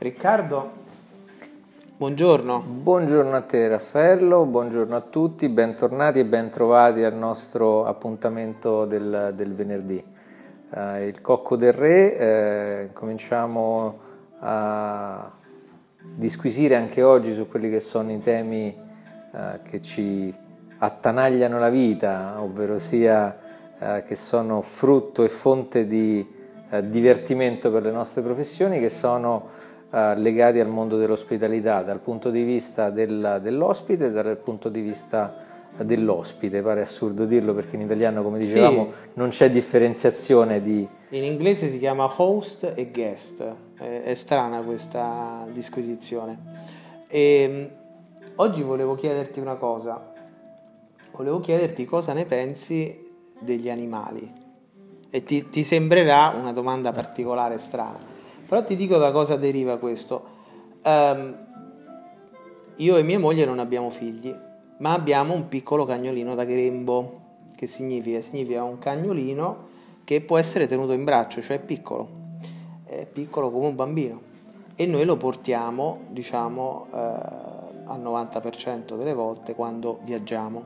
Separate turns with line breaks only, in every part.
Riccardo, buongiorno.
Buongiorno a te Raffaello, buongiorno a tutti, bentornati e bentrovati al nostro appuntamento del, del venerdì. Uh, il Cocco del Re, eh, cominciamo a disquisire anche oggi su quelli che sono i temi uh, che ci attanagliano la vita, ovvero sia uh, che sono frutto e fonte di divertimento per le nostre professioni, che sono eh, legati al mondo dell'ospitalità dal punto di vista del, dell'ospite e dal punto di vista dell'ospite, pare assurdo dirlo perché in italiano come dicevamo sì. non c'è differenziazione di...
In inglese si chiama host e guest, è, è strana questa disquisizione. E, ehm, oggi volevo chiederti una cosa, volevo chiederti cosa ne pensi degli animali e ti, ti sembrerà una domanda particolare strana. Però ti dico da cosa deriva questo. Um, io e mia moglie non abbiamo figli, ma abbiamo un piccolo cagnolino da grembo. Che significa? Significa un cagnolino che può essere tenuto in braccio, cioè piccolo, è piccolo come un bambino. E noi lo portiamo, diciamo, eh, al 90% delle volte quando viaggiamo.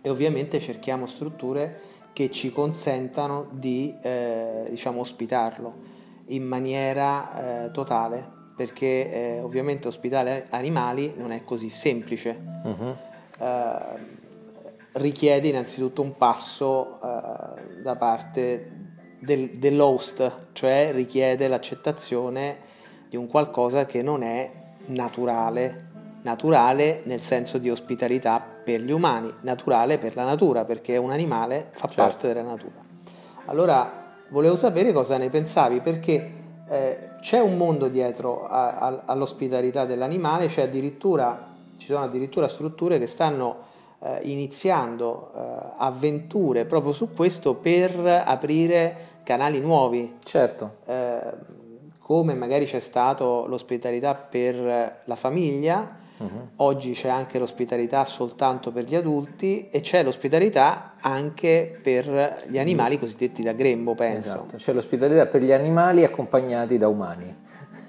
E ovviamente cerchiamo strutture che ci consentano di, eh, diciamo, ospitarlo in maniera eh, totale perché eh, ovviamente ospitare animali non è così semplice. Uh-huh. Eh, richiede innanzitutto un passo eh, da parte del, dell'host, cioè richiede l'accettazione di un qualcosa che non è naturale, naturale nel senso di ospitalità per gli umani, naturale per la natura, perché un animale fa certo. parte della natura. Allora volevo sapere cosa ne pensavi perché eh, c'è un mondo dietro a, a, all'ospitalità dell'animale, ci sono addirittura strutture che stanno eh, iniziando eh, avventure proprio su questo per aprire canali nuovi.
Certo.
Eh, come magari c'è stato l'ospitalità per la famiglia, Uh-huh. Oggi c'è anche l'ospitalità soltanto per gli adulti e c'è l'ospitalità anche per gli animali cosiddetti da grembo, penso.
Esatto, c'è l'ospitalità per gli animali accompagnati da umani.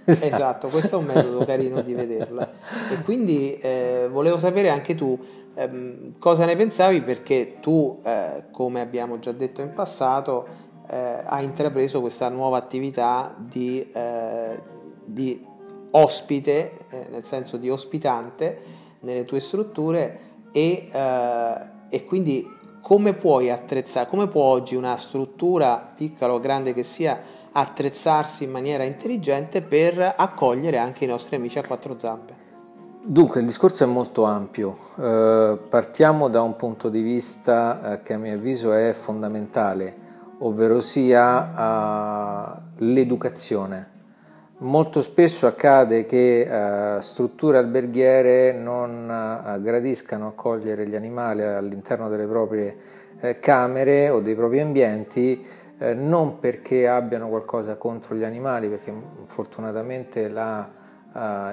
Esatto, esatto questo è un metodo carino di vederla. E quindi eh, volevo sapere anche tu ehm, cosa ne pensavi perché tu, eh, come abbiamo già detto in passato, eh, hai intrapreso questa nuova attività di, eh, di ospite, eh, nel senso di ospitante, nelle tue strutture e, eh, e quindi come puoi attrezzare, come può oggi una struttura, piccola o grande che sia, attrezzarsi in maniera intelligente per accogliere anche i nostri amici a quattro zampe?
Dunque, il discorso è molto ampio. Eh, partiamo da un punto di vista eh, che a mio avviso è fondamentale, ovvero sia eh, l'educazione. Molto spesso accade che uh, strutture alberghiere non uh, gradiscano accogliere gli animali all'interno delle proprie uh, camere o dei propri ambienti, non perché abbiano qualcosa contro gli animali, perché fortunatamente la,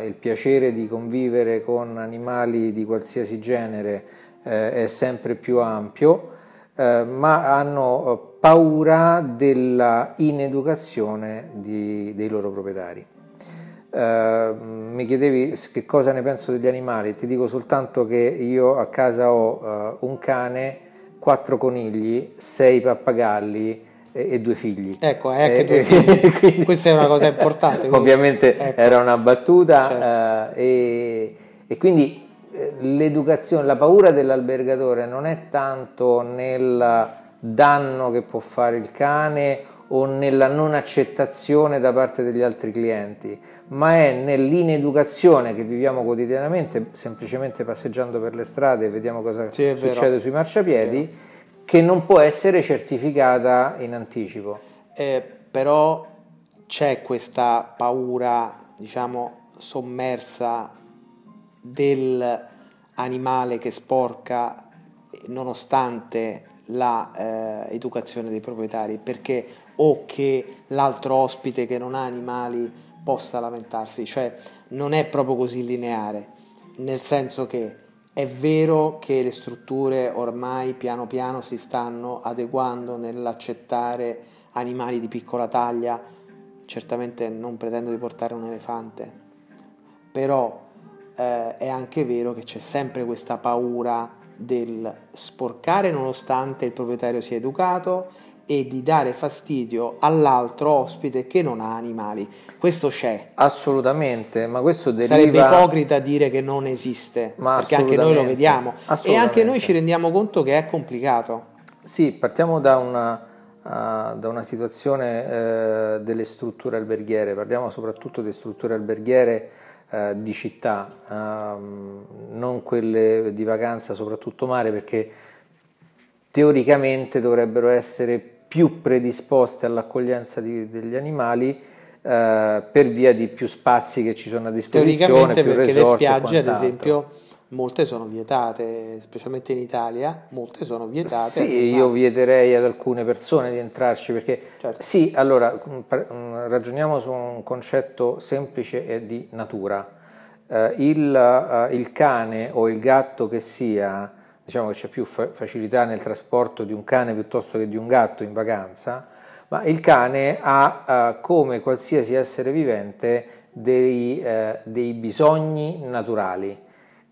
il piacere di convivere con animali di qualsiasi genere è sempre più ampio, ma hanno paura della ineducazione di, dei loro proprietari. Uh, mi chiedevi che cosa ne penso degli animali, ti dico soltanto che io a casa ho uh, un cane, quattro conigli, sei pappagalli e, due figli.
Ecco, è anche eh, due figli. quindi, Questa è una cosa importante.
Quindi, ovviamente ecco. era una battuta certo. uh, e, e, quindi l'educazione, la paura dell'albergatore non è tanto nel danno che può fare il cane o nella non accettazione da parte degli altri clienti, ma è nell'ineducazione che viviamo quotidianamente, semplicemente passeggiando per le strade e vediamo cosa sì, succede sui marciapiedi, che non può essere certificata in anticipo.
Eh, però c'è questa paura, diciamo, sommersa dell'animale che sporca nonostante la eh, dei proprietari perché o che l'altro ospite che non ha animali possa lamentarsi, cioè non è proprio così lineare, nel senso che è vero che le strutture ormai piano piano si stanno adeguando nell'accettare animali di piccola taglia, certamente non pretendo di portare un elefante, però eh, è anche vero che c'è sempre questa paura del sporcare nonostante il proprietario sia educato e di dare fastidio all'altro ospite che non ha animali. Questo c'è.
Assolutamente, ma questo deriva...
Sarebbe ipocrita dire che non esiste, ma perché anche noi lo vediamo e anche noi ci rendiamo conto che è complicato.
Sì, partiamo da una, uh, da una situazione uh, delle strutture alberghiere, parliamo soprattutto di strutture alberghiere uh, di città, ehm, non quelle di vacanza, soprattutto mare, perché teoricamente dovrebbero essere più predisposte all'accoglienza di, degli animali eh, per via di più spazi che ci sono a disposizione.
Teoricamente perché le spiagge, ad esempio, molte sono vietate, specialmente in Italia, molte sono vietate.
Sì, io vieterei ad alcune persone di entrarci perché certo. sì, allora mm, mm, ragioniamo su un concetto semplice e di natura. Eh, il, eh, il cane o il gatto che sia diciamo che c'è più fa- facilità nel trasporto di un cane piuttosto che di un gatto in vacanza, ma il cane ha, uh, come qualsiasi essere vivente, dei, uh, dei bisogni naturali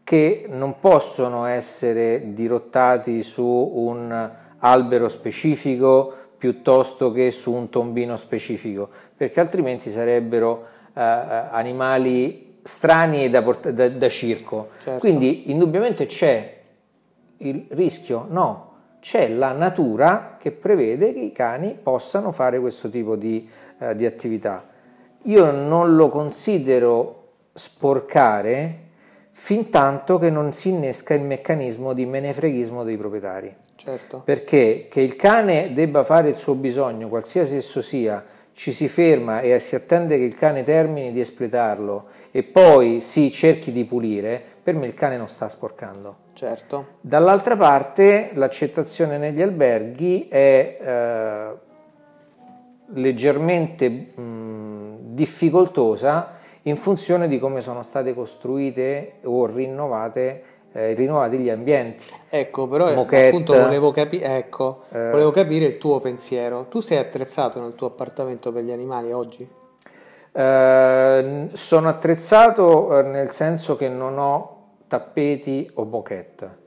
che non possono essere dirottati su un albero specifico piuttosto che su un tombino specifico, perché altrimenti sarebbero uh, animali strani da, port- da, da circo. Certo. Quindi indubbiamente c'è il rischio? No, c'è la natura che prevede che i cani possano fare questo tipo di, eh, di attività. Io non lo considero sporcare fin tanto che non si innesca il meccanismo di menefreghismo dei proprietari.
Certo.
Perché che il cane debba fare il suo bisogno, qualsiasi esso sia, ci si ferma e si attende che il cane termini di espletarlo e poi si cerchi di pulire, per me il cane non sta sporcando.
Certo.
Dall'altra parte l'accettazione negli alberghi è eh, leggermente mh, difficoltosa in funzione di come sono state costruite o rinnovate eh, rinnovati gli ambienti.
Ecco, però Moquette, appunto volevo, capi- ecco, eh, volevo, capire il tuo pensiero. Tu sei attrezzato nel tuo appartamento per gli animali oggi?
Eh, sono attrezzato eh, nel senso che non ho tappeti o moquette.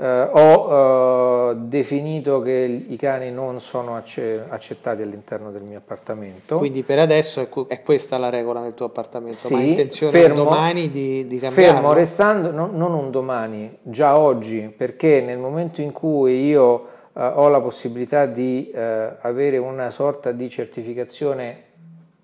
Eh, ho eh, definito che i cani non sono acce- accettati all'interno del mio appartamento.
Quindi per adesso è, è questa la regola nel tuo appartamento, sì, ma hai intenzione fermo, domani di, di cambiarlo?
Fermo restando, no, non un domani, già oggi, perché nel momento in cui io eh, ho la possibilità di eh, avere una sorta di certificazione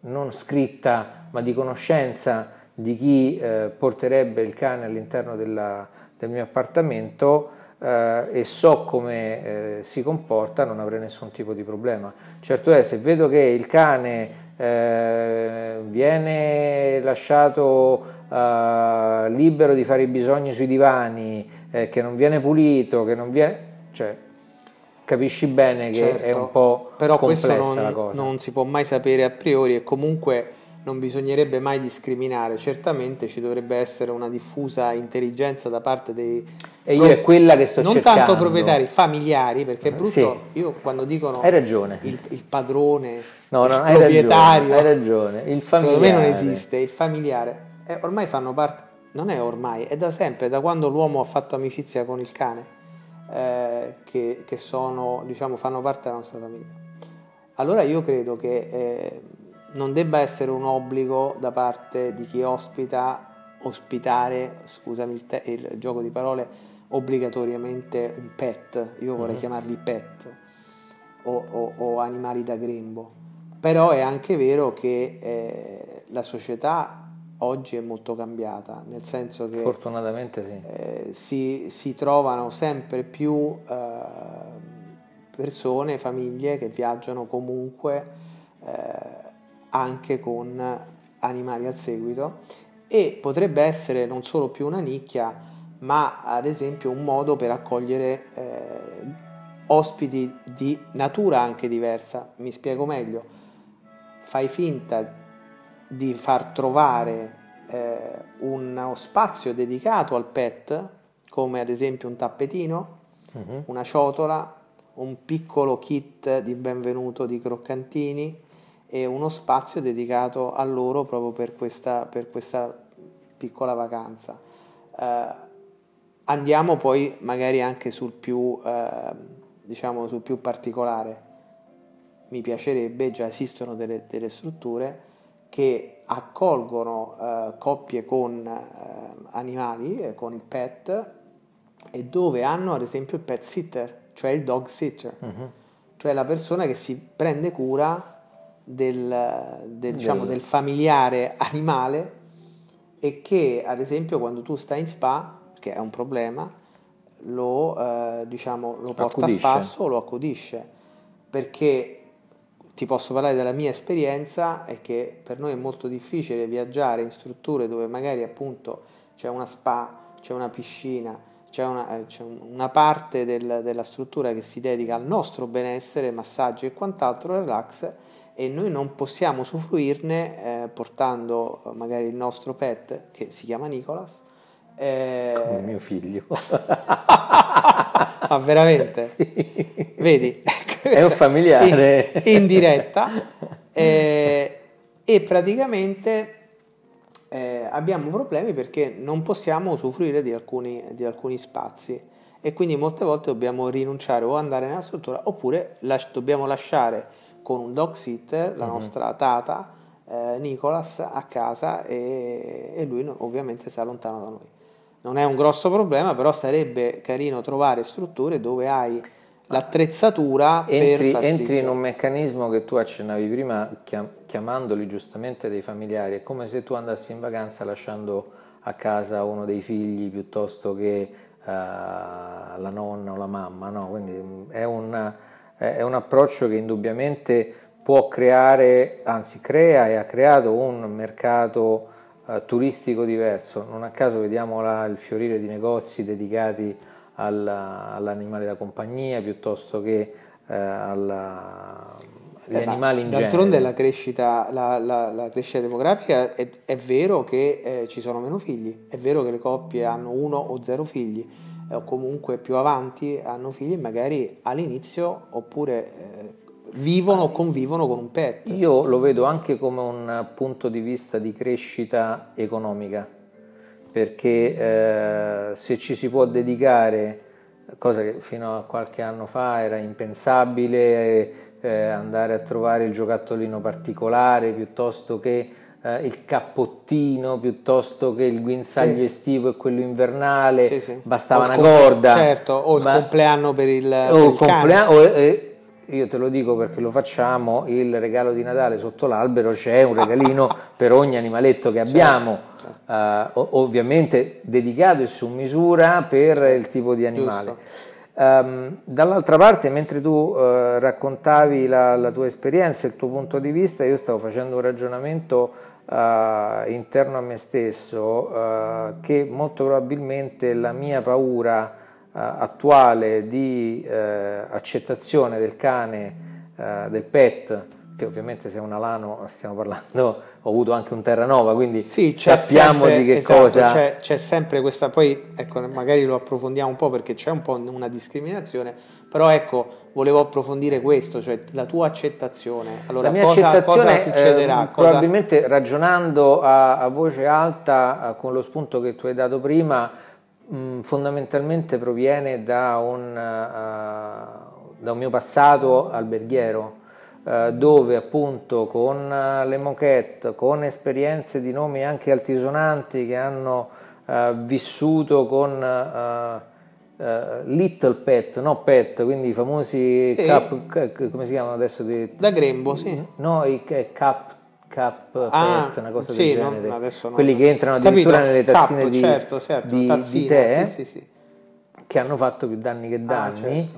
non scritta ma di conoscenza di chi eh, porterebbe il cane all'interno della, del mio appartamento eh, e so come eh, si comporta, non avrei nessun tipo di problema. Certo è, se vedo che il cane eh, viene lasciato eh, libero di fare i bisogni sui divani, eh, che non viene pulito, che non viene... Cioè, capisci bene che certo, è un po'
però questo non, non si può mai sapere a priori e comunque non bisognerebbe mai discriminare, certamente ci dovrebbe essere una diffusa intelligenza da parte dei...
E io è quella che sto
non
cercando.
Non tanto proprietari, familiari, perché è brutto, sì. io quando dicono...
Hai ragione.
Il, il padrone,
no,
il
no,
proprietario...
Hai ragione, hai ragione. Il familiare.
Secondo me non esiste, il familiare. Eh, ormai fanno parte... Non è ormai, è da sempre, da quando l'uomo ha fatto amicizia con il cane, eh, che, che sono, diciamo, fanno parte della nostra famiglia. Allora io credo che... Eh, non debba essere un obbligo da parte di chi ospita ospitare, scusami il, te- il gioco di parole, obbligatoriamente un pet, io vorrei mm-hmm. chiamarli pet o, o, o, animali da grembo, però è anche vero che eh, la società oggi è molto cambiata, nel senso che
fortunatamente sì.
eh, si, si, trovano sempre più eh, persone, famiglie che viaggiano comunque eh, anche con animali al seguito e potrebbe essere non solo più una nicchia ma ad esempio un modo per accogliere eh, ospiti di natura anche diversa. Mi spiego meglio, fai finta di far trovare eh, uno spazio dedicato al pet come ad esempio un tappetino, uh-huh. una ciotola, un piccolo kit di benvenuto di croccantini, e uno spazio dedicato a loro proprio per questa, per questa piccola vacanza. Eh, andiamo poi magari anche sul più, eh, diciamo, sul più particolare. Mi piacerebbe, già esistono delle, delle strutture che accolgono eh, coppie con eh, animali, eh, con il pet, e dove hanno ad esempio il pet sitter, cioè il dog sitter, uh-huh. cioè la persona che si prende cura del, del, diciamo, del familiare animale e che ad esempio quando tu stai in spa, che è un problema, lo, eh, diciamo, lo porta accudisce. a spasso o lo accudisce. Perché ti posso parlare della mia esperienza, è che per noi è molto difficile viaggiare in strutture dove magari appunto c'è una spa, c'è una piscina, c'è una, eh, c'è una parte del, della struttura che si dedica al nostro benessere, massaggio e quant'altro, relax, e noi non possiamo usufruirne eh, portando eh, magari il nostro pet che si chiama Nicolas.
Eh... Come mio figlio.
Ma veramente?
Sì.
Vedi?
È un familiare.
In, in diretta. Eh, e praticamente eh, abbiamo problemi perché non possiamo usufruire di alcuni, di alcuni spazi e quindi molte volte dobbiamo rinunciare o andare nella struttura oppure las- dobbiamo lasciare con un dog sitter, la uh-huh. nostra tata, eh, Nicolas, a casa e, e lui no, ovviamente si allontana da noi. Non è un grosso problema, però sarebbe carino trovare strutture dove hai l'attrezzatura
entri,
per
entri in un meccanismo che tu accennavi prima chiamandoli giustamente dei familiari è come se tu andassi in vacanza lasciando a casa uno dei figli piuttosto che uh, la nonna o la mamma no? quindi è un è un approccio che indubbiamente può creare, anzi crea e ha creato un mercato eh, turistico diverso. Non a caso vediamo là il fiorire di negozi dedicati alla, all'animale da compagnia piuttosto che eh, alla, agli eh, animali in
genere. D'altronde la crescita, la, la, la crescita demografica è, è, vero che eh, ci sono meno figli, è vero che le coppie hanno uno o zero figli, o comunque più avanti hanno figli magari all'inizio oppure eh, vivono o convivono con un pet.
Io lo vedo anche come un punto di vista di crescita economica, perché eh, se ci si può dedicare, cosa che fino a qualche anno fa era impensabile, eh, andare a trovare il giocattolino particolare piuttosto che eh, il cappottino piuttosto che il guinzaglio sì. estivo e quello invernale, sì, sì. bastava una comple- corda.
Certo, o il ma, compleanno per il,
o
per il
compleanno, o, eh, io te lo dico perché lo facciamo, il regalo di Natale sotto l'albero c'è un regalino per ogni animaletto che certo, abbiamo, certo. uh, ovviamente dedicato e su misura per il tipo di animale. Um, dall'altra parte, mentre tu uh, raccontavi la, la, tua esperienza, il tuo punto di vista, io stavo facendo un ragionamento uh, interno a me stesso uh, che molto probabilmente la mia paura uh, attuale di accettazione del cane, del pet, che ovviamente se è un alano stiamo parlando, ho avuto anche un Terranova, quindi sì, sappiamo sempre, di che
esatto,
cosa...
C'è, c'è sempre questa, poi ecco, magari lo approfondiamo un po' perché c'è un po' una discriminazione, però ecco, volevo approfondire questo, cioè la tua accettazione.
Allora, la mia cosa, accettazione cosa succederà? Eh, cosa... probabilmente ragionando a, a voce alta eh, con lo spunto che tu hai dato prima, mh, fondamentalmente proviene da un, uh, da un mio passato alberghiero. Uh, dove appunto con uh, le moquette, con esperienze di nomi anche altisonanti che hanno vissuto con Uh, little Pet, no Pet, quindi i famosi sì. cap, come si chiamano adesso? Di,
da Grembo, sì.
No, i cap, cap ah, Pet, una cosa
sì,
del genere.
No,
Quelli che entrano addirittura Capito? nelle tazzine cap, di,
certo, certo,
di,
tazzina,
di tè,
sì, sì,
che hanno fatto più danni che ah, danni.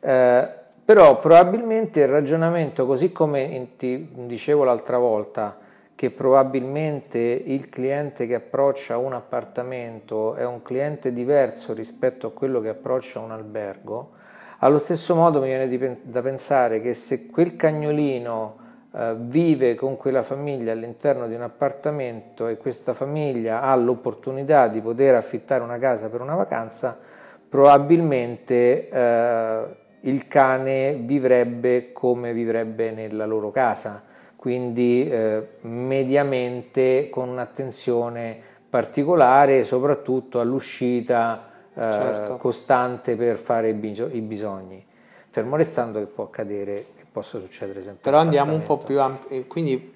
Ah, certo.
uh, però probabilmente il ragionamento, così come ti dicevo l'altra volta, che probabilmente il cliente che approccia un appartamento è un cliente diverso rispetto a quello che approccia un albergo, allo stesso modo mi viene da pensare che se quel cagnolino eh, vive con quella famiglia all'interno di un appartamento e questa famiglia ha l'opportunità di poter affittare una casa per una vacanza, probabilmente eh, il cane vivrebbe come vivrebbe nella loro casa quindi eh, mediamente con un'attenzione particolare soprattutto all'uscita eh, certo. costante per fare i, bisogni, fermo restando che può accadere, che possa succedere sempre.
Però andiamo un po' più ampio, quindi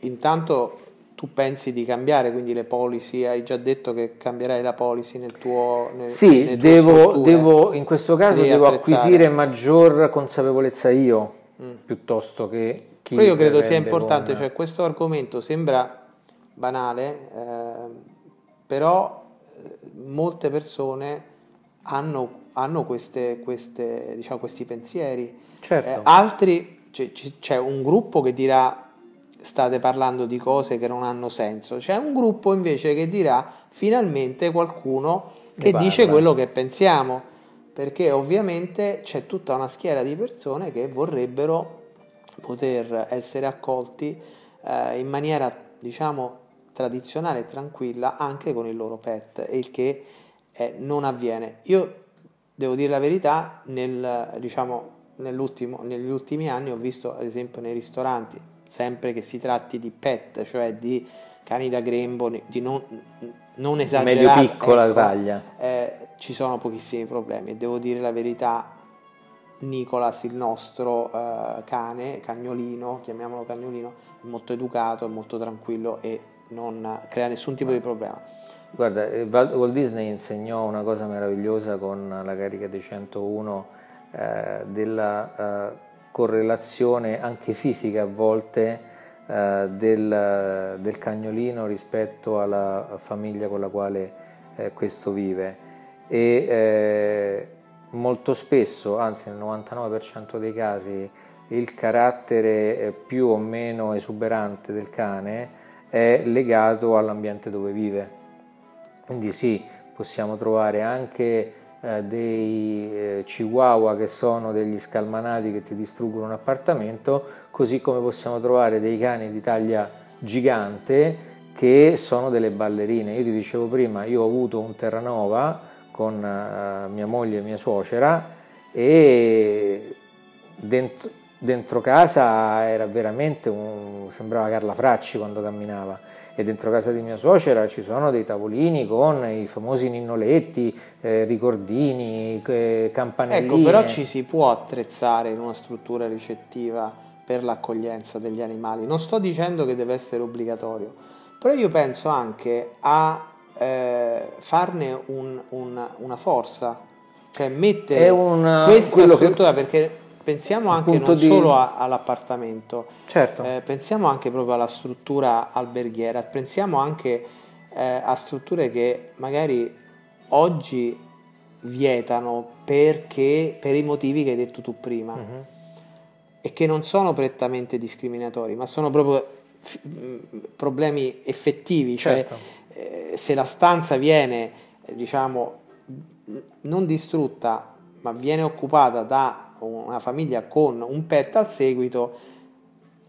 intanto tu pensi di cambiare quindi le policy? Hai già detto che cambierai la policy nel tuo nel,
Sì, devo, devo, in questo caso devo attrezzare. acquisire maggior consapevolezza io mm. piuttosto che chi
Però io credo sia importante, con... cioè questo argomento sembra banale, eh, però eh, molte persone hanno, hanno queste, queste, diciamo, questi pensieri.
Certo. Eh,
altri, c'è, c'è un gruppo che dirà state parlando di cose che non hanno senso. C'è un gruppo invece che dirà finalmente qualcuno che dice quello che pensiamo, perché ovviamente c'è tutta una schiera di persone che vorrebbero poter essere accolti eh, in maniera, diciamo, tradizionale e tranquilla anche con il loro pet, e il che eh, non avviene. Io devo dire la verità, nel, diciamo, negli ultimi anni ho visto ad esempio nei ristoranti sempre che si tratti di pet, cioè di cani da grembo, di non, non esagerare.
Medio piccola ecco, taglia.
Eh, ci sono pochissimi problemi e devo dire la verità, Nicolas, il nostro eh, cane, cagnolino, chiamiamolo cagnolino, è molto educato, è molto tranquillo e non crea nessun tipo di problema.
Guarda, eh, Walt Disney insegnò una cosa meravigliosa con la carica dei 101 eh, della eh, correlazione anche fisica a volte eh, del, del, cagnolino rispetto alla famiglia con la quale eh, questo vive e molto spesso, anzi nel 99% dei casi, il carattere eh, più o meno esuberante del cane è legato all'ambiente dove vive. Quindi sì, possiamo trovare anche eh, dei eh, chihuahua che sono degli scalmanati che ti distruggono un appartamento, così come possiamo trovare dei cani di taglia gigante che sono delle ballerine. Io ti dicevo prima, io ho avuto un Terranova con eh, mia moglie e mia suocera e dentro, dentro casa era veramente un, sembrava Carla Fracci quando camminava e dentro casa di mia suocera ci sono dei tavolini con i famosi ninnoletti, eh, ricordini, eh, campanelline.
Ecco, però ci si può attrezzare in una struttura ricettiva per l'accoglienza degli animali. Non sto dicendo che deve essere obbligatorio, però io penso anche a eh, farne un, un, una forza, cioè mettere una, questa struttura che... perché pensiamo anche non di... solo a, all'appartamento,
certo.
eh, pensiamo anche proprio alla struttura alberghiera, pensiamo anche eh, a strutture che magari oggi vietano perché, per i motivi che hai detto tu prima uh-huh. e che non sono prettamente discriminatori, ma sono proprio f- problemi effettivi, cioè, certo. Eh, se la stanza viene diciamo non distrutta ma viene occupata da una famiglia con un pet al seguito,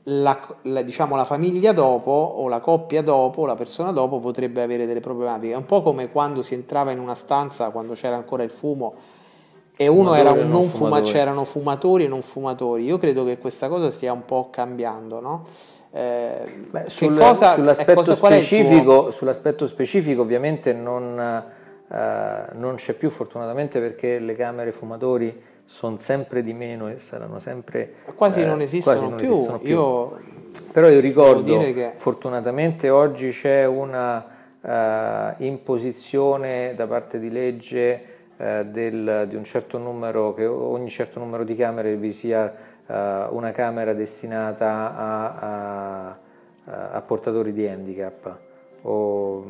la, la, diciamo, la famiglia dopo o la coppia dopo, la persona dopo potrebbe avere delle problematiche. È un po' come quando si entrava in una stanza quando c'era ancora il fumo e uno era un non fumatore. c'erano fumatori e non fumatori. Io credo che questa cosa stia un po' cambiando, no?
Eh, Beh, sul, cosa, sull'aspetto, cosa, specifico, sull'aspetto, specifico, ovviamente non, eh, non c'è più fortunatamente perché le camere fumatori sono sempre di meno e saranno sempre...
Quasi eh, non esistono quasi non più. Esistono più. Io
Però io ricordo, che... fortunatamente oggi c'è una uh, imposizione da parte di legge uh, del, di un certo numero, che ogni certo numero di camere vi sia una camera destinata a, a, a portatori di handicap. O,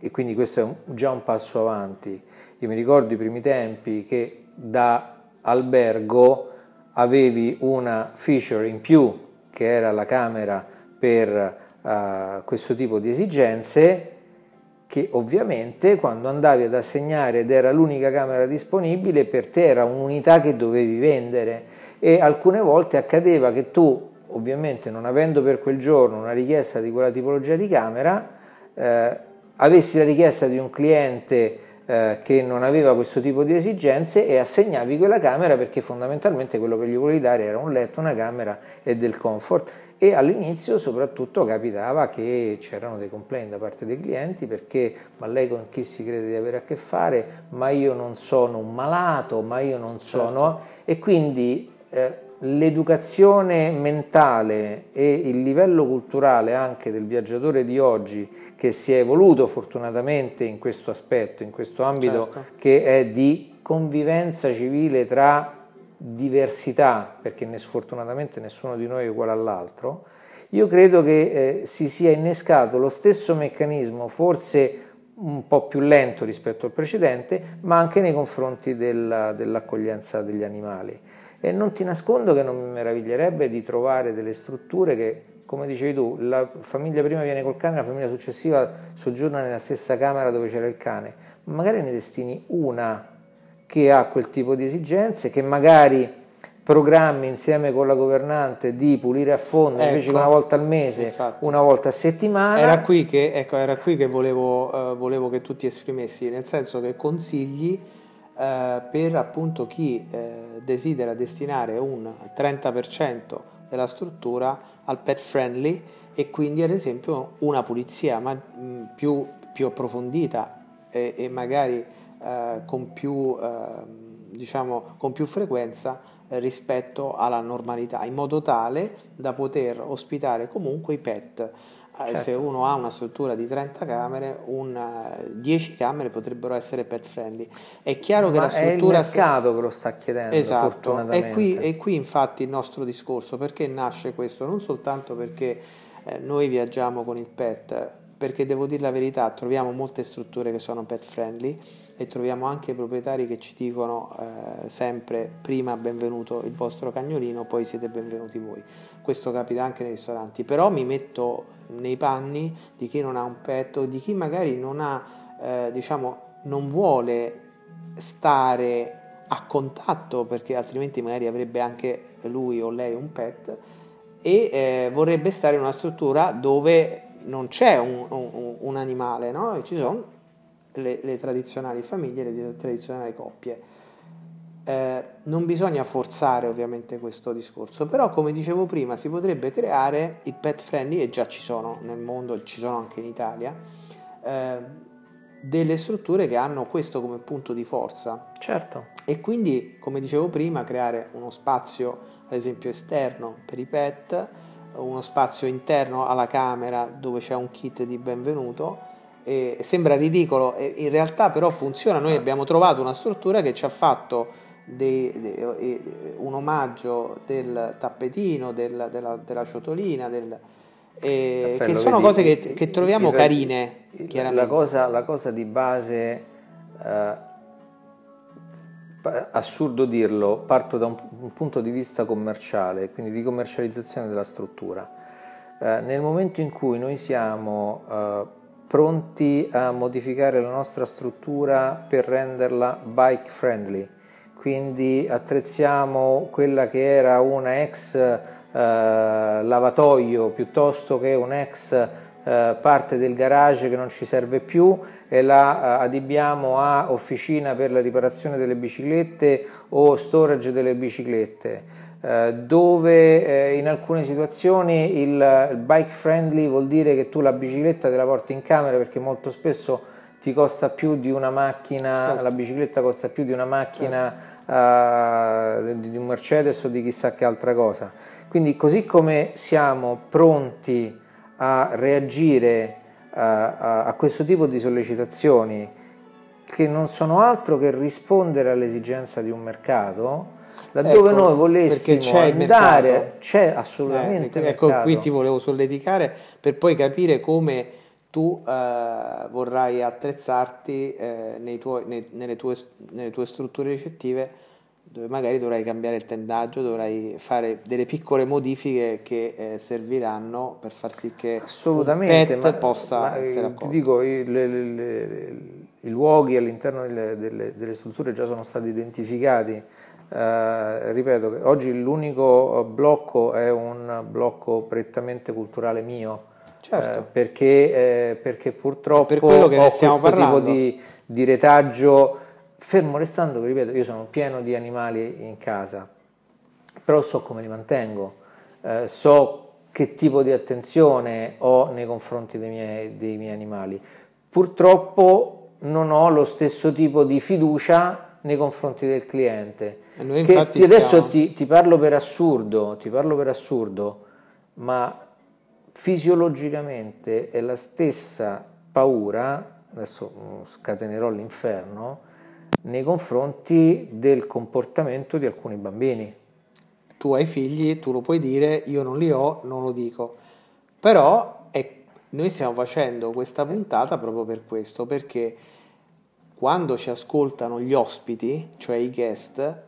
e quindi questo è un, già un passo avanti. Io mi ricordo i primi tempi che da albergo avevi una feature in più che era la camera per uh, questo tipo di esigenze che ovviamente quando andavi ad assegnare ed era l'unica camera disponibile per te era un'unità che dovevi vendere e alcune volte accadeva che tu ovviamente non avendo per quel giorno una richiesta di quella tipologia di camera eh, avessi la richiesta di un cliente eh, che non aveva questo tipo di esigenze e assegnavi quella camera perché fondamentalmente quello che gli volevi dare era un letto, una camera e del comfort e all'inizio soprattutto capitava che c'erano dei complaint da parte dei clienti perché ma lei con chi si crede di avere a che fare, ma io non sono un malato, ma io non sono certo. e quindi eh, l'educazione mentale e il livello culturale anche del viaggiatore di oggi che si è evoluto fortunatamente in questo aspetto, in questo ambito certo. che è di convivenza civile tra diversità, perché sfortunatamente nessuno di noi è uguale all'altro, io credo che eh, si sia innescato lo stesso meccanismo, forse un po' più lento rispetto al precedente, ma anche nei confronti della, dell'accoglienza degli animali. E non ti nascondo che non mi meraviglierebbe di trovare delle strutture che, come dicevi tu, la famiglia prima viene col cane, la famiglia successiva soggiorna nella stessa camera dove c'era il cane, magari ne destini una che ha quel tipo di esigenze, che magari programmi insieme con la governante di pulire a fondo ecco, invece che una volta al mese, infatti. una volta a settimana.
Era qui che, ecco, era qui che volevo, uh, volevo, che tu ti esprimessi, nel senso che consigli uh, per appunto chi uh, desidera destinare un 30% della struttura al pet friendly e quindi ad esempio una pulizia ma, mh, più, più, approfondita e, e magari eh, con, più, eh, diciamo, con più frequenza rispetto alla normalità in modo tale da poter ospitare comunque i pet. eh, certo. se uno ha una struttura di 30 camere, un, 10 camere potrebbero essere pet friendly. È chiaro Ma che la struttura.
È il mercato se... che lo sta chiedendo.
Esatto, e qui, e qui infatti il nostro discorso perché nasce questo? Non soltanto perché eh, noi viaggiamo con il pet, perché devo dire la verità, troviamo molte strutture che sono pet friendly e troviamo anche proprietari che ci dicono eh, sempre prima benvenuto il vostro cagnolino, poi siete benvenuti voi questo capita anche nei ristoranti, però mi metto nei panni di chi non ha un petto, di chi magari non ha, eh, diciamo, non vuole stare a contatto perché altrimenti magari avrebbe anche lui o lei un pet e eh, vorrebbe stare in una struttura dove non c'è un, un, un animale, no? Ci sono le, le tradizionali famiglie, le tradizionali coppie eh, non bisogna forzare ovviamente questo discorso, però come dicevo prima si potrebbe creare i pet friendly, e già ci sono nel mondo, ci sono anche in Italia, eh, delle strutture che hanno questo come punto di forza.
Certo.
E quindi, come dicevo prima, creare uno spazio, ad esempio, esterno per i pet, uno spazio interno alla camera dove c'è un kit di benvenuto. E sembra ridicolo, in realtà però funziona. Noi abbiamo trovato una struttura che ci ha fatto de, de, un omaggio del tappetino, del, della, della, ciotolina, del, eh, che sono vedi, cose che, che troviamo il, carine.
La cosa, la cosa, di base, eh, assurdo dirlo, parto da un, un, punto di vista commerciale, quindi di commercializzazione della struttura. Eh, nel momento in cui noi siamo eh, pronti a modificare la nostra struttura per renderla bike friendly, quindi attrezziamo quella che era una ex eh, lavatoio piuttosto che un ex eh, parte del garage che non ci serve più e la eh, adibbiamo a officina per la riparazione delle biciclette o storage delle biciclette eh, dove eh, in alcune situazioni il, il bike friendly vuol dire che tu la bicicletta te la porti in camera perché molto spesso ti costa più di una macchina, certo. la bicicletta costa più di una macchina certo. Uh, di un Mercedes o di chissà che altra cosa. Quindi così come siamo pronti a reagire uh, a, a questo tipo di sollecitazioni che non sono altro che rispondere all'esigenza di un mercato, laddove ecco, noi volessimo c'è andare, c'è assolutamente
eh, ecco, qui ti volevo solleticare per poi capire come tu eh, vorrai attrezzarti eh, nei tuoi, nei, nelle, tue, nelle, tue, strutture ricettive dove magari dovrai cambiare il tendaggio, dovrai fare delle piccole modifiche che eh, serviranno per far sì che
Assolutamente,
ma, possa ma, essere eh, accolto.
Ti dico, i, le, le, le, i luoghi all'interno delle, delle, delle, strutture già sono stati identificati. Eh, ripeto oggi l'unico blocco è un blocco prettamente culturale mio,
Certo.
Eh, perché, eh, perché purtroppo
per quello che
ho
stiamo
questo
parlando.
tipo di, di retaggio, fermo restando che ripeto, io sono pieno di animali in casa, però so come li mantengo, eh, so che tipo di attenzione ho nei confronti dei miei, dei miei animali. Purtroppo non ho lo stesso tipo di fiducia nei confronti del cliente. Che ti- adesso
stiamo-
ti, ti parlo per assurdo, ti parlo per assurdo, ma fisiologicamente è la stessa paura, adesso mm, scatenerò l'inferno, nei confronti del comportamento di alcuni bambini.
tu hai figli, tu lo puoi dire, io non li ho, non lo dico. Però è- noi stiamo facendo questa puntata proprio per questo, perché quando ci ascoltano gli ospiti, cioè i guest,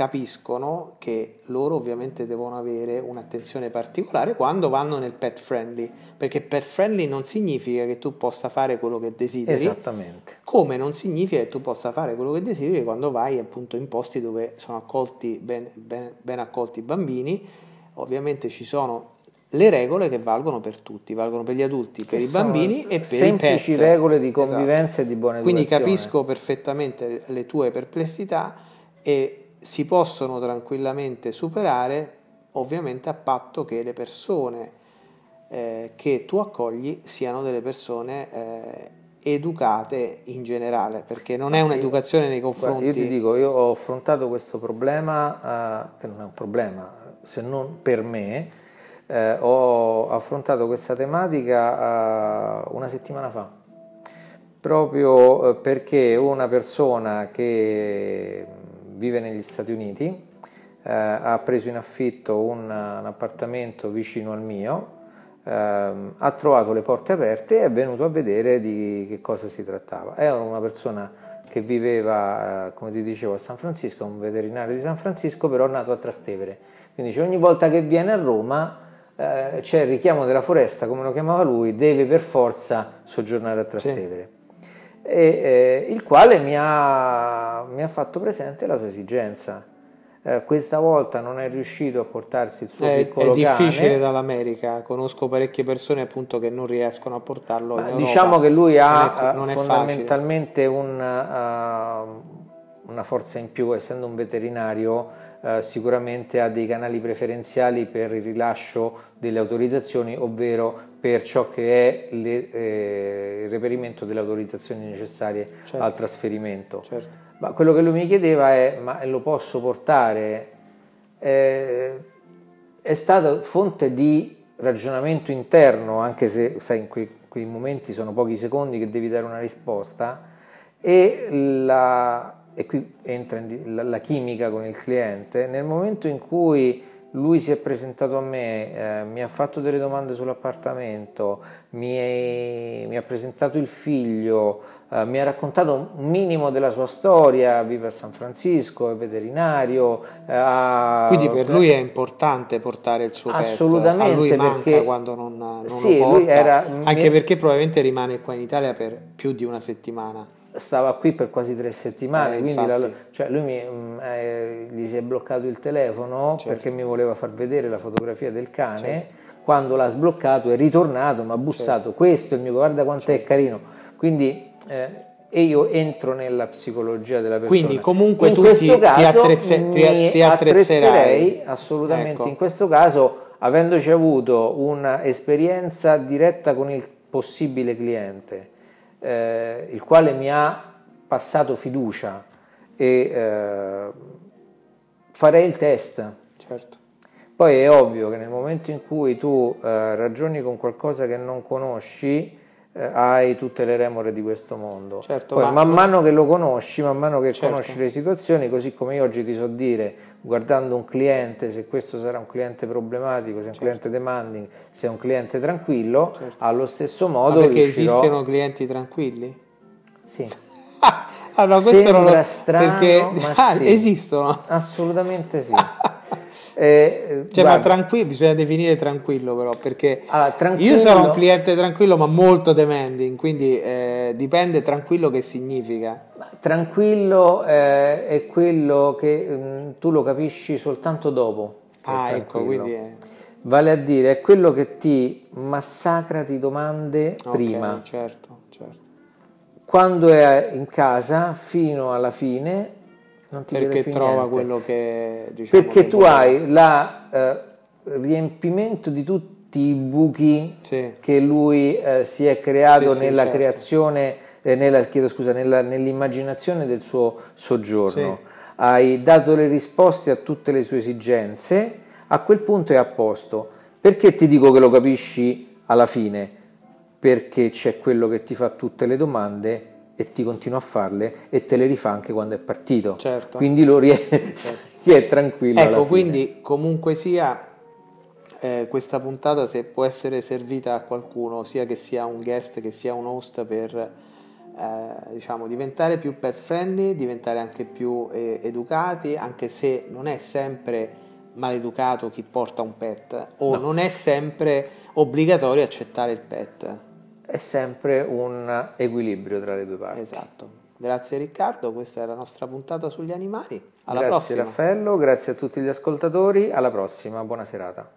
capiscono che loro ovviamente devono avere un'attenzione particolare quando vanno nel pet friendly, perché pet friendly non significa che tu possa fare quello che desideri,
Esattamente.
come non significa che tu possa fare quello che desideri quando vai appunto in posti dove sono accolti ben, ben- ben accolti i bambini. Ovviamente ci sono le regole che valgono per tutti, valgono per gli adulti, per
Che
i bambini e per
semplici
i pet.
regole di
Esatto.
convivenza e di buona
Quindi
educazione.
capisco perfettamente le tue perplessità e si possono tranquillamente superare, ovviamente a patto che le persone eh, che tu accogli siano delle persone eh, educate in generale, perché non è un'educazione nei
Guarda,
confronti
io ti dico, io ho affrontato questo problema, eh, che non è un problema, se non per me, eh, ho affrontato questa tematica eh, una settimana fa, proprio eh, perché una persona che vive negli Stati Uniti eh, ha preso in affitto un, un appartamento vicino al mio, ehm, ha trovato le porte aperte e è venuto a vedere di che cosa si trattava. È una persona che viveva, eh, come ti dicevo, a San Francisco, un veterinario di San Francisco, però nato a Trastevere. Quindi dice, ogni volta che viene a Roma eh, c'è il richiamo della foresta, come lo chiamava lui, deve per forza soggiornare a Trastevere. E, eh, il quale mi ha, mi ha fatto presente la sua esigenza. Eh, questa volta non è riuscito a portarsi il suo
è,
piccolo
è difficile
cane.
dall'America, conosco parecchie persone appunto che non riescono a portarlo in Europa.
diciamo che lui
Non
ha
è- non è
fondamentalmente un, eh, una forza in più, essendo un veterinario, eh, sicuramente ha dei canali preferenziali per il rilascio delle autorizzazioni, ovvero per ciò che è le- eh, il reperimento delle autorizzazioni necessarie
Certo.
al trasferimento.
Certo.
Ma quello che lui mi chiedeva è: ma lo posso portare? Eh, è stata fonte di ragionamento interno, anche se sai, in quei, quei momenti sono pochi secondi che devi dare una risposta, e, la- e qui entra la, la chimica con il cliente. Nel momento in cui lui si è presentato a me, eh, mi ha fatto delle domande sull'appartamento, mi, è- mi ha presentato il figlio, eh, mi ha raccontato un minimo della sua storia, vive a San Francisco, è veterinario. eh,
Quindi per lui è importante portare il suo pet.
Assolutamente,
A lui manca
perché-
quando non, non
Sì,
porta,
era-
anche
mi-
perché probabilmente rimane qua in Italia per più di una settimana.
Stava qui per quasi tre settimane,
Eh,
quindi la- cioè lui mi, mm, eh, gli si è bloccato il telefono
Certo.
perché mi voleva far vedere la fotografia del cane. Quando l'ha sbloccato è ritornato, mi ha bussato.
Certo.
Questo è il mio, guarda quanto è carino. Quindi eh, e io entro nella psicologia della persona.
Quindi comunque
in
tu
questo
ti- ti
caso
attrezze- ti-
mi
ti attrezzerei.
attrezzerei assolutamente
Ecco.
in questo caso, avendoci avuto un'esperienza diretta con il possibile cliente, eh, il quale mi ha passato fiducia e eh, farei il test.
Certo.
Poi è ovvio che nel momento in cui tu eh, ragioni con qualcosa che non conosci, hai tutte le remore di questo mondo.
Certo,
Poi
ma-
man mano che lo conosci, man mano che
Certo.
conosci le situazioni, così come io oggi ti so dire, guardando un cliente, se questo sarà un cliente problematico, se è un
Certo.
cliente demanding, se è un cliente tranquillo, allo stesso modo
Ma perché
riuscirò...
esistono clienti tranquilli?
Sì,
allora, questo non lo...
Sembra strano,
perché
ma
ah,
sì.
esistono.
assolutamente sì. Eh,
Cioè,
guarda,
ma tranquillo, bisogna definire tranquillo però, perché
Allora, tranquillo-
io sono un cliente tranquillo ma molto demanding, quindi eh, dipende tranquillo che significa.
Tranquillo eh, è quello che mm, tu lo capisci soltanto dopo.
Ah, ecco, quindi è...
Vale a dire, è quello che ti massacra di domande
Ok,
prima.
certo, certo.
Quando è in casa, fino alla fine,
Perché trova
niente.
quello che diciamo
Perché tu
vuole.
hai la eh, riempimento di tutti i buchi
Sì.
che lui eh, si è creato
Sì,
nella
certo.
creazione, eh, nella, chiedo scusa, nella- nell'immaginazione del suo soggiorno. Hai dato le risposte a tutte le sue esigenze, a quel punto è a posto. Perché ti dico che lo capisci alla fine? Perché c'è quello che ti fa tutte le domande e ti continua a farle e te le rifà anche quando è partito.
Certo.
Quindi lo rie- è tranquillo.
Ecco, quindi comunque sia eh, questa puntata se può essere servita a qualcuno, sia che sia un guest che sia un host per eh, diciamo diventare più pet friendly, diventare anche più eh, educati, anche se non è sempre maleducato chi porta un pet o non è sempre obbligatorio accettare il pet.
È sempre un equilibrio tra le due parti.
Esatto. Grazie Riccardo, questa è la nostra puntata sugli animali. Alla
grazie
prossima.
Raffaello, grazie a tutti gli ascoltatori, alla prossima, buona serata.